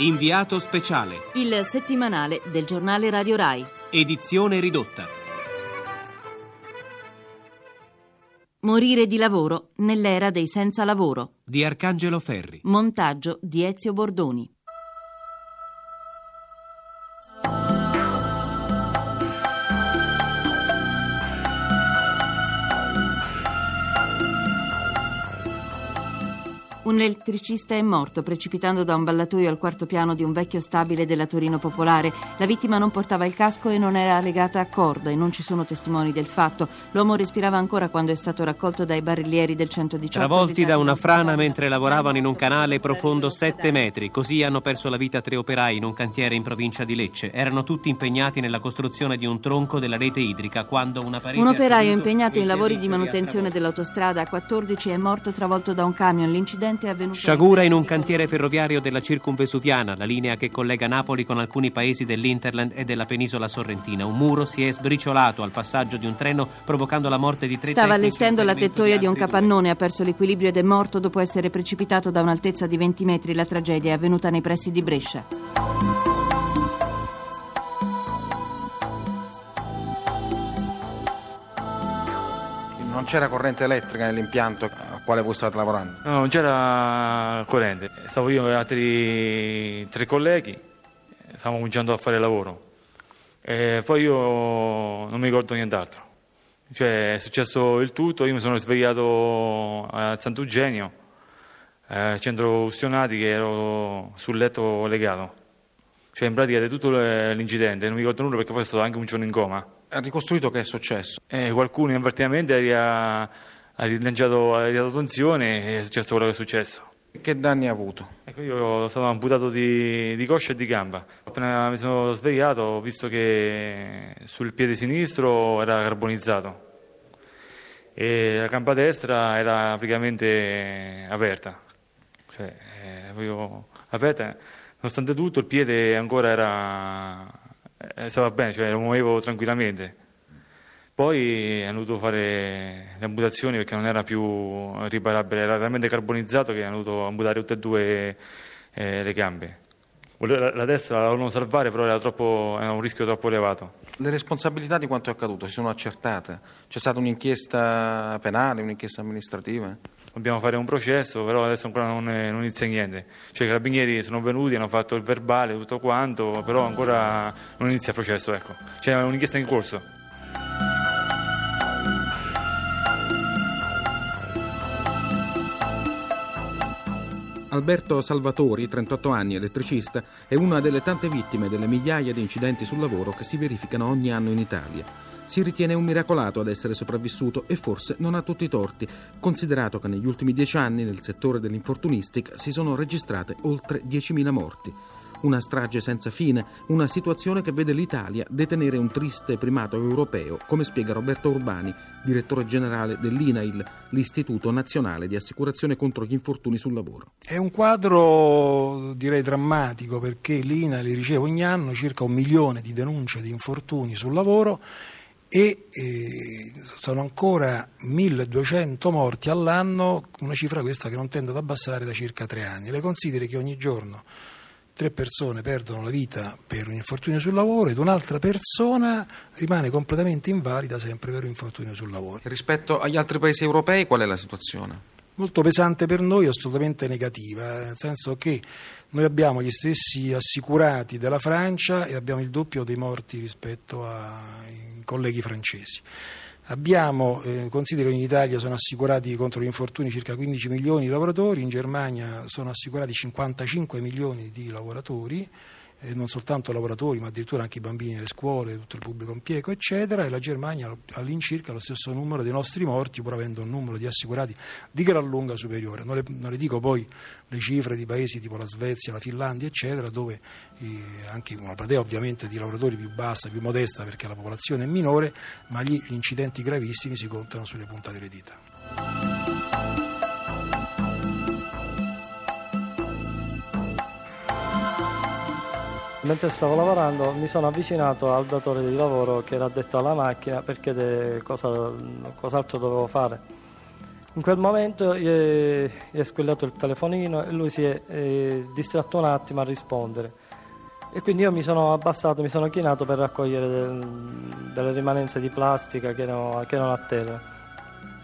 Inviato speciale. Il settimanale del giornale Radio Rai. Edizione ridotta. Morire di lavoro nell'era dei senza lavoro. Di Arcangelo Ferri. Montaggio di Ezio Bordoni. Un elettricista è morto precipitando da un ballatoio al quarto piano di un vecchio stabile della Torino Popolare. La vittima non portava il casco e non era legata a corda e non ci sono testimoni del fatto. L'uomo respirava ancora quando è stato raccolto dai barellieri del 118. Travolti da una frana mentre lavoravano in un canale profondo 7 metri. Così hanno perso la vita tre operai in un cantiere in provincia di Lecce. Erano tutti impegnati nella costruzione di un tronco della rete idrica quando una parete Un operaio impegnato in lavori di manutenzione dell'autostrada A14 è morto travolto da un camion. L'incidente è avvenuto Sciagura in un cantiere ferroviario della Circumvesuviana, la linea che collega Napoli con alcuni paesi dell'Interland e della penisola sorrentina. Un muro si è sbriciolato al passaggio di un treno provocando la morte di tre Stava allestendo la tettoia di un capannone, ha perso l'equilibrio ed è morto dopo essere precipitato da un'altezza di 20 metri. La tragedia è avvenuta nei pressi di Brescia. Non c'era corrente elettrica nell'impianto quale voi state lavorando? No, non c'era corrente, stavo io e altri tre colleghi, stavamo cominciando a fare il lavoro. E poi io non mi ricordo nient'altro. Cioè, è successo il tutto, io mi sono svegliato a Sant'Eugenio, eh, al centro Ustionati, che ero sul letto legato. Cioè, in pratica di tutto l'incidente, non mi ricordo nulla perché poi sono stato anche un giorno in coma. Ha ricostruito che è successo? E qualcuno inavvertitamente ha, ha rilanciato, ha dato tensione e è successo quello che è successo. Che danni ha avuto? Ecco, io sono stato amputato di, di coscia e di gamba. Appena mi sono svegliato ho visto che sul piede sinistro era carbonizzato e la gamba destra era praticamente aperta. Cioè, eh, aperta. Nonostante tutto il piede ancora era, eh, stava bene, cioè lo muovevo tranquillamente. Poi hanno dovuto fare le amputazioni perché non era più riparabile, era talmente carbonizzato che hanno dovuto amputare tutte e due eh, le gambe. La, la destra la volevano salvare, però era, troppo, era un rischio troppo elevato. Le responsabilità di quanto è accaduto si sono accertate? C'è stata un'inchiesta penale, un'inchiesta amministrativa? Dobbiamo fare un processo, però adesso ancora non, è- non inizia niente. Cioè i carabinieri sono venuti, hanno fatto il verbale, tutto quanto, però ancora non inizia il processo, ecco. C'è un'inchiesta in corso. Alberto Salvatori, 38 anni, elettricista, è una delle tante vittime delle migliaia di incidenti sul lavoro che si verificano ogni anno in Italia. Si ritiene un miracolato ad essere sopravvissuto e forse non ha tutti i torti, considerato che negli ultimi dieci anni nel settore dell'infortunistica si sono registrate oltre 10.000 morti. Una strage senza fine, una situazione che vede l'Italia detenere un triste primato europeo, come spiega Roberto Urbani, direttore generale dell'INAIL, l'Istituto Nazionale di Assicurazione contro gli infortuni sul lavoro. È un quadro direi drammatico perché l'INAIL riceve ogni anno circa un milione di denunce di infortuni sul lavoro e eh, sono ancora 1200 morti all'anno, una cifra questa che non tende ad abbassare da circa tre anni. Le consideri che ogni giorno tre persone perdono la vita per un infortunio sul lavoro ed un'altra persona rimane completamente invalida sempre per un infortunio sul lavoro. Rispetto agli altri paesi europei qual è la situazione? molto pesante per noi assolutamente negativa, nel senso che noi abbiamo gli stessi assicurati della Francia e abbiamo il doppio dei morti rispetto ai colleghi francesi. Abbiamo, eh, considero in Italia sono assicurati contro gli infortuni circa 15 milioni di lavoratori, in Germania sono assicurati 55 milioni di lavoratori, eh, non soltanto lavoratori ma addirittura anche i bambini nelle scuole, tutto il pubblico impiego eccetera e la Germania ha all'incirca lo stesso numero dei nostri morti pur avendo un numero di assicurati di gran lunga superiore. Non le, non le dico poi le cifre di paesi tipo la Svezia, la Finlandia eccetera dove eh, anche una platea ovviamente di lavoratori più bassa, più modesta perché la popolazione è minore ma lì gli incidenti gravissimi si contano sulle puntate delle dita. Mentre stavo lavorando mi sono avvicinato al datore di lavoro che era addetto alla macchina per chiedere cosa, cos'altro dovevo fare. In quel momento gli è, gli è squillato il telefonino e lui si è, è distratto un attimo a rispondere. E quindi io mi sono abbassato, mi sono chinato per raccogliere del, delle rimanenze di plastica che erano, che erano a terra.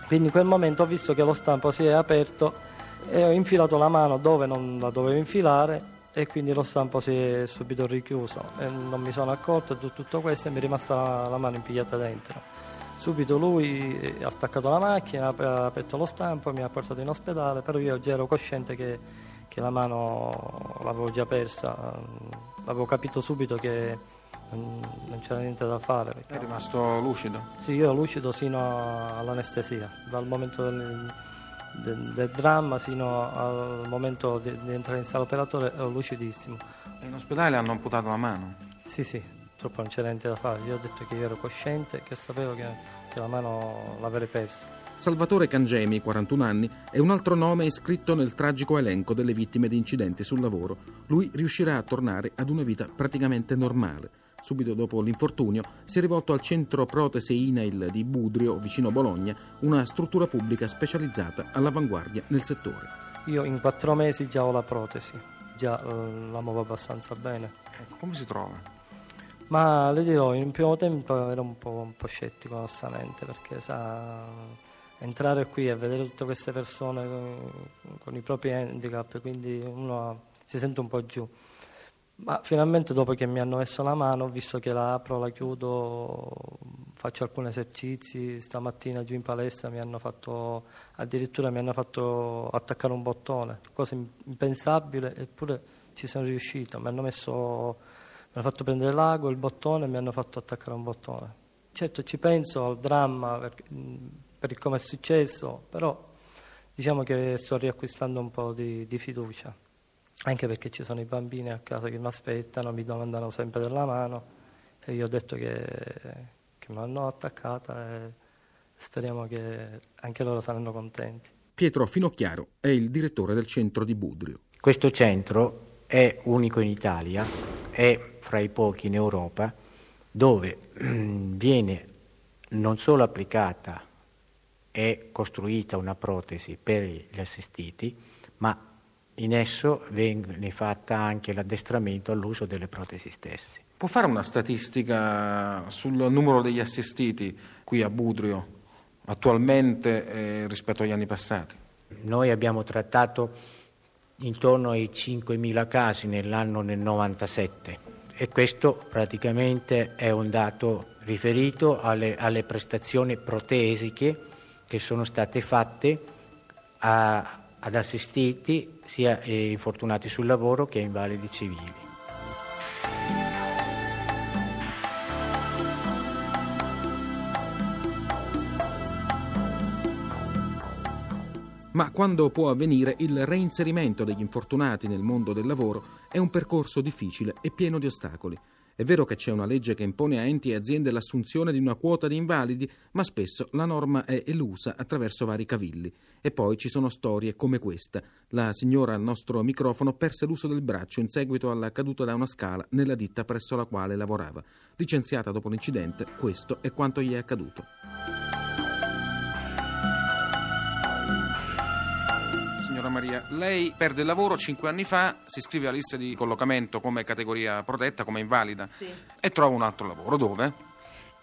Quindi in quel momento ho visto che lo stampo si è aperto e ho infilato la mano dove non la dovevo infilare e quindi lo stampo si è subito richiuso e non mi sono accorto di tutto questo e mi è rimasta la, mano impigliata dentro. Subito lui ha staccato la macchina, ha aperto lo stampo, mi ha portato in ospedale, però io già ero cosciente che, che la mano l'avevo già persa, avevo capito subito che non c'era niente da fare. È rimasto lucido? Sì, io ero lucido sino all'anestesia, dal momento del, del, del dramma fino al momento di, di entrare in sala operatore ero lucidissimo. E in ospedale hanno amputato la mano? Sì, sì, purtroppo non c'era niente da fare. Io ho detto che io ero cosciente, che sapevo che, che la mano l'avrei persa. Salvatore Cangemi, 41 anni, è un altro nome iscritto nel tragico elenco delle vittime di incidenti sul lavoro. Lui riuscirà a tornare ad una vita praticamente normale. Subito dopo l'infortunio si è rivolto al centro protesi INAIL di Budrio, vicino Bologna, una struttura pubblica specializzata all'avanguardia nel settore. Io in quattro mesi già ho la protesi, già eh, la muovo abbastanza bene. Ecco, come si trova? Ma le dirò, in primo tempo ero un po', un po scettico onestamente perché sa, entrare qui e vedere tutte queste persone con, con i propri handicap, quindi uno si sente un po' giù. Ma finalmente dopo che mi hanno messo la mano, visto che la apro, la chiudo, faccio alcuni esercizi, stamattina giù in palestra mi hanno fatto, addirittura mi hanno fatto attaccare un bottone, cosa impensabile, eppure ci sono riuscito, mi hanno messo, mi hanno fatto prendere l'ago, il bottone e mi hanno fatto attaccare un bottone. Certo ci penso al dramma per, per come è successo, però diciamo che sto riacquistando un po' di, di fiducia anche perché ci sono i bambini a casa che mi aspettano, mi domandano sempre della mano e io ho detto che, che mi hanno attaccata e speriamo che anche loro saranno contenti. Pietro Finocchiaro è il direttore del centro di Budrio. Questo centro è unico in Italia, è fra i pochi in Europa, dove viene non solo applicata e costruita una protesi per gli assistiti, ma in esso viene fatta anche l'addestramento all'uso delle protesi stesse. Può fare una statistica sul numero degli assistiti qui a Budrio attualmente eh, rispetto agli anni passati? Noi abbiamo trattato intorno ai 5.000 casi nell'anno del 97 e questo praticamente è un dato riferito alle, alle prestazioni protesiche che sono state fatte a, ad assistiti sia infortunati sul lavoro che invalidi civili. Ma quando può avvenire il reinserimento degli infortunati nel mondo del lavoro è un percorso difficile e pieno di ostacoli. È vero che c'è una legge che impone a enti e aziende l'assunzione di una quota di invalidi, ma spesso la norma è elusa attraverso vari cavilli. E poi ci sono storie come questa. La signora al nostro microfono perse l'uso del braccio in seguito alla caduta da una scala nella ditta presso la quale lavorava. Licenziata dopo l'incidente, questo è quanto gli è accaduto. Signora Maria, lei perde il lavoro cinque anni fa, si iscrive alla lista di collocamento come categoria protetta, come invalida Sì. e trova un altro lavoro. Dove?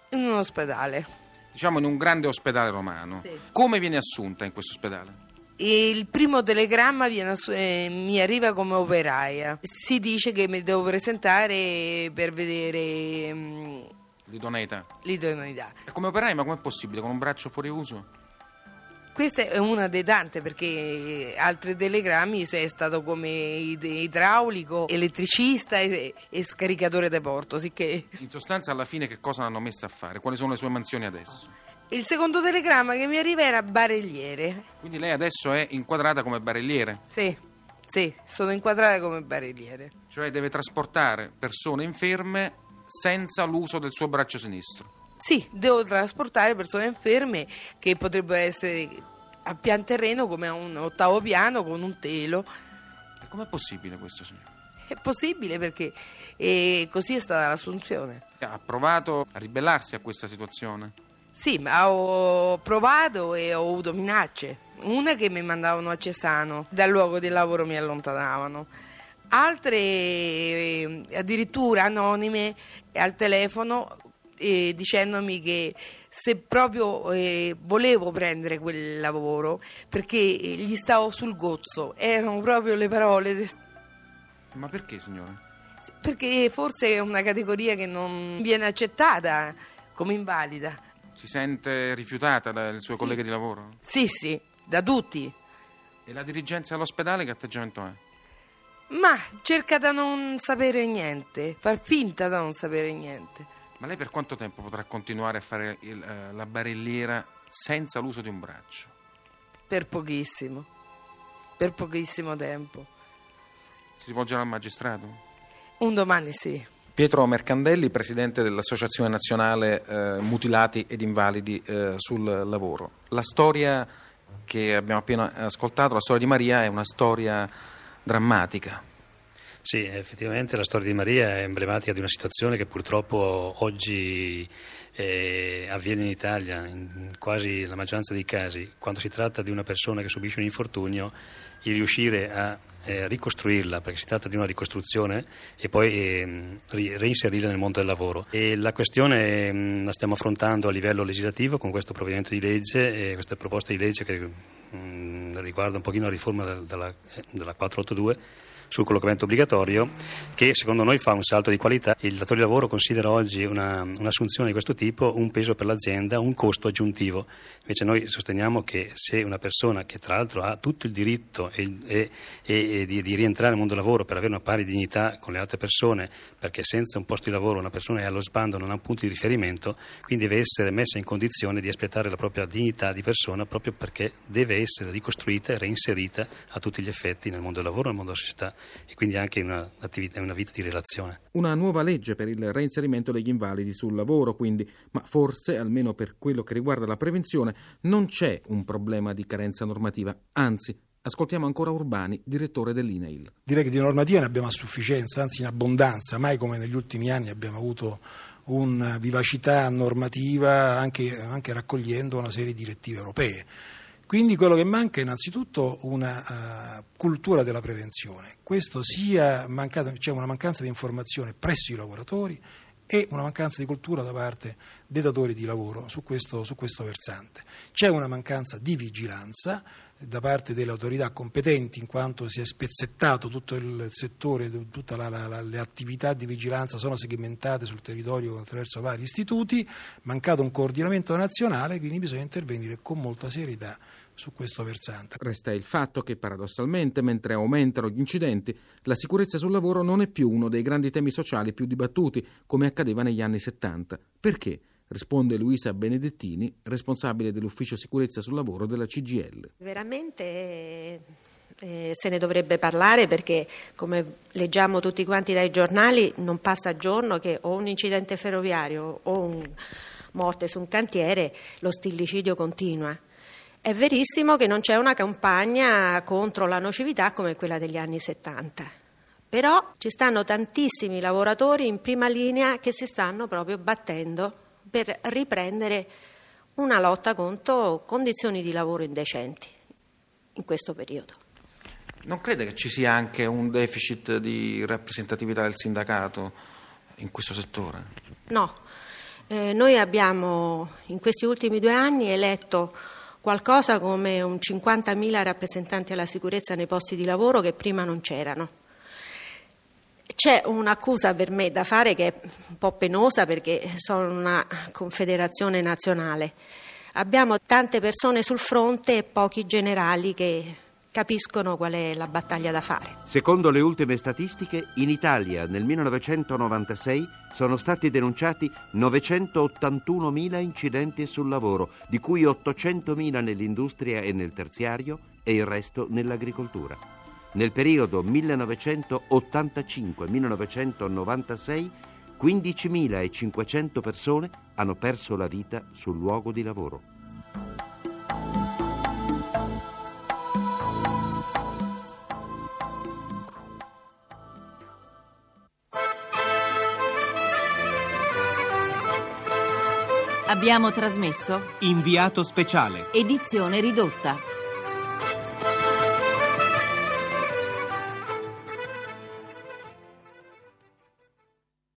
In un ospedale. Diciamo in un grande ospedale romano. Sì. Come viene assunta in questo ospedale? Il primo telegramma viene assu- eh, mi arriva come operaia. Si dice che mi devo presentare per vedere mm, L'idoneità. l'idoneità. E come operai, ma com'è possibile? Con un braccio fuori uso? Questa è una dei tante perché altri telegrammi è stato come id- idraulico, elettricista e, e scaricatore da porto, sicché In sostanza, alla fine, che cosa l'hanno messa a fare? Quali sono le sue mansioni adesso? il secondo telegramma che mi arriva era barelliere. Quindi lei adesso è inquadrata come barelliere, Sì, sì, sono inquadrata come barelliere. cioè deve trasportare persone inferme senza l'uso del suo braccio sinistro. Sì, devo trasportare persone inferme che potrebbero essere a pian terreno come a un ottavo piano con un telo. Com'è possibile questo, signore? È possibile perché eh, così è stata l'assunzione. Ha provato a ribellarsi a questa situazione? Sì, ma ho provato e ho avuto minacce. Una che mi mandavano a Cesano, dal luogo del lavoro mi allontanavano. Altre eh, addirittura anonime al telefono eh, dicendomi che se proprio eh, volevo prendere quel lavoro perché gli stavo sul gozzo, erano proprio le parole. De... Ma perché, signore? Perché forse è una categoria che non viene accettata come invalida. Si sente rifiutata dai suoi Sì. colleghi di lavoro? Sì, sì, da tutti. E la dirigenza all'ospedale che atteggiamento è? Ma cerca da non sapere niente, far finta da non sapere niente. Ma lei per quanto tempo potrà continuare a fare il- eh, la barelliera senza l'uso di un braccio? Per pochissimo. Per pochissimo tempo. Si rivolgerà al magistrato? Un domani sì. Pietro Mercandelli, presidente dell'Associazione Nazionale eh, Mutilati ed Invalidi eh, sul Lavoro. La storia che abbiamo appena ascoltato, la storia di Maria, è una storia drammatica. Sì, effettivamente la storia di Maria è emblematica di una situazione che purtroppo oggi eh, avviene in Italia, in quasi la maggioranza dei casi, quando si tratta di una persona che subisce un infortunio, il riuscire a eh, ricostruirla, perché si tratta di una ricostruzione, e poi ehm, ri- reinserirla nel mondo del lavoro. E la questione ehm, la stiamo affrontando a livello legislativo con questo provvedimento di legge, e questa proposta di legge che mm, riguarda un pochino la riforma della- della, della 482 sul collocamento obbligatorio che secondo noi fa un salto di qualità. Il datore di lavoro considera oggi una, un'assunzione di questo tipo un peso per l'azienda, un costo aggiuntivo. Invece noi sosteniamo che se una persona che tra l'altro ha tutto il diritto e, e- e- di, di rientrare nel mondo del lavoro per avere una pari dignità con le altre persone, perché senza un posto di lavoro una persona è allo sbando, non ha un punto di riferimento, quindi deve essere messa in condizione di aspettare la propria dignità di persona proprio perché deve essere ricostruita e reinserita a tutti gli effetti nel mondo del lavoro e nel mondo della società e quindi anche in una, una vita di relazione. Una nuova legge per il reinserimento degli invalidi sul lavoro, quindi, ma forse, almeno per quello che riguarda la prevenzione, non c'è un problema di carenza normativa. Anzi, ascoltiamo ancora Urbani, direttore dell'INAIL. Direi che di normativa ne abbiamo a sufficienza, anzi in abbondanza, mai come negli ultimi anni abbiamo avuto una vivacità normativa anche, anche raccogliendo una serie di direttive europee. Quindi quello che manca è innanzitutto una eh, cultura della prevenzione. Questo sia mancato, c'è una mancanza di informazione presso i lavoratori e una mancanza di cultura da parte dei datori di lavoro su questo, su questo versante. C'è una mancanza di vigilanza da parte delle autorità competenti in quanto si è spezzettato tutto il settore, tutte le attività di vigilanza sono segmentate sul territorio attraverso vari istituti, mancato un coordinamento nazionale, quindi bisogna intervenire con molta serietà su questo versante. Resta il fatto che paradossalmente, mentre aumentano gli incidenti, la sicurezza sul lavoro non è più uno dei grandi temi sociali più dibattuti, come accadeva negli anni 70. Perché? Risponde Luisa Benedettini, responsabile dell'ufficio sicurezza sul lavoro della CGL. Veramente eh, se ne dovrebbe parlare perché, come leggiamo tutti quanti dai giornali, non passa giorno che o un incidente ferroviario o un morte su un cantiere, lo stillicidio continua. È verissimo che non c'è una campagna contro la nocività come quella degli anni 70. Però ci stanno tantissimi lavoratori in prima linea che si stanno proprio battendo per riprendere una lotta contro condizioni di lavoro indecenti in questo periodo. Non crede che ci sia anche un deficit di rappresentatività del sindacato in questo settore? No, eh, noi abbiamo in questi ultimi due anni eletto qualcosa come un 50.000 rappresentanti alla sicurezza nei posti di lavoro che prima non c'erano. C'è un'accusa per me da fare che è un po' penosa perché sono una confederazione nazionale. Abbiamo tante persone sul fronte e pochi generali che capiscono qual è la battaglia da fare. Secondo le ultime statistiche, in Italia nel 1996 sono stati denunciati 981.000 incidenti sul lavoro, di cui 800.000 nell'industria e nel terziario e il resto nell'agricoltura. Nel periodo 1985-1996 15.500 persone hanno perso la vita sul luogo di lavoro. Abbiamo trasmesso Inviato speciale. edizione ridotta.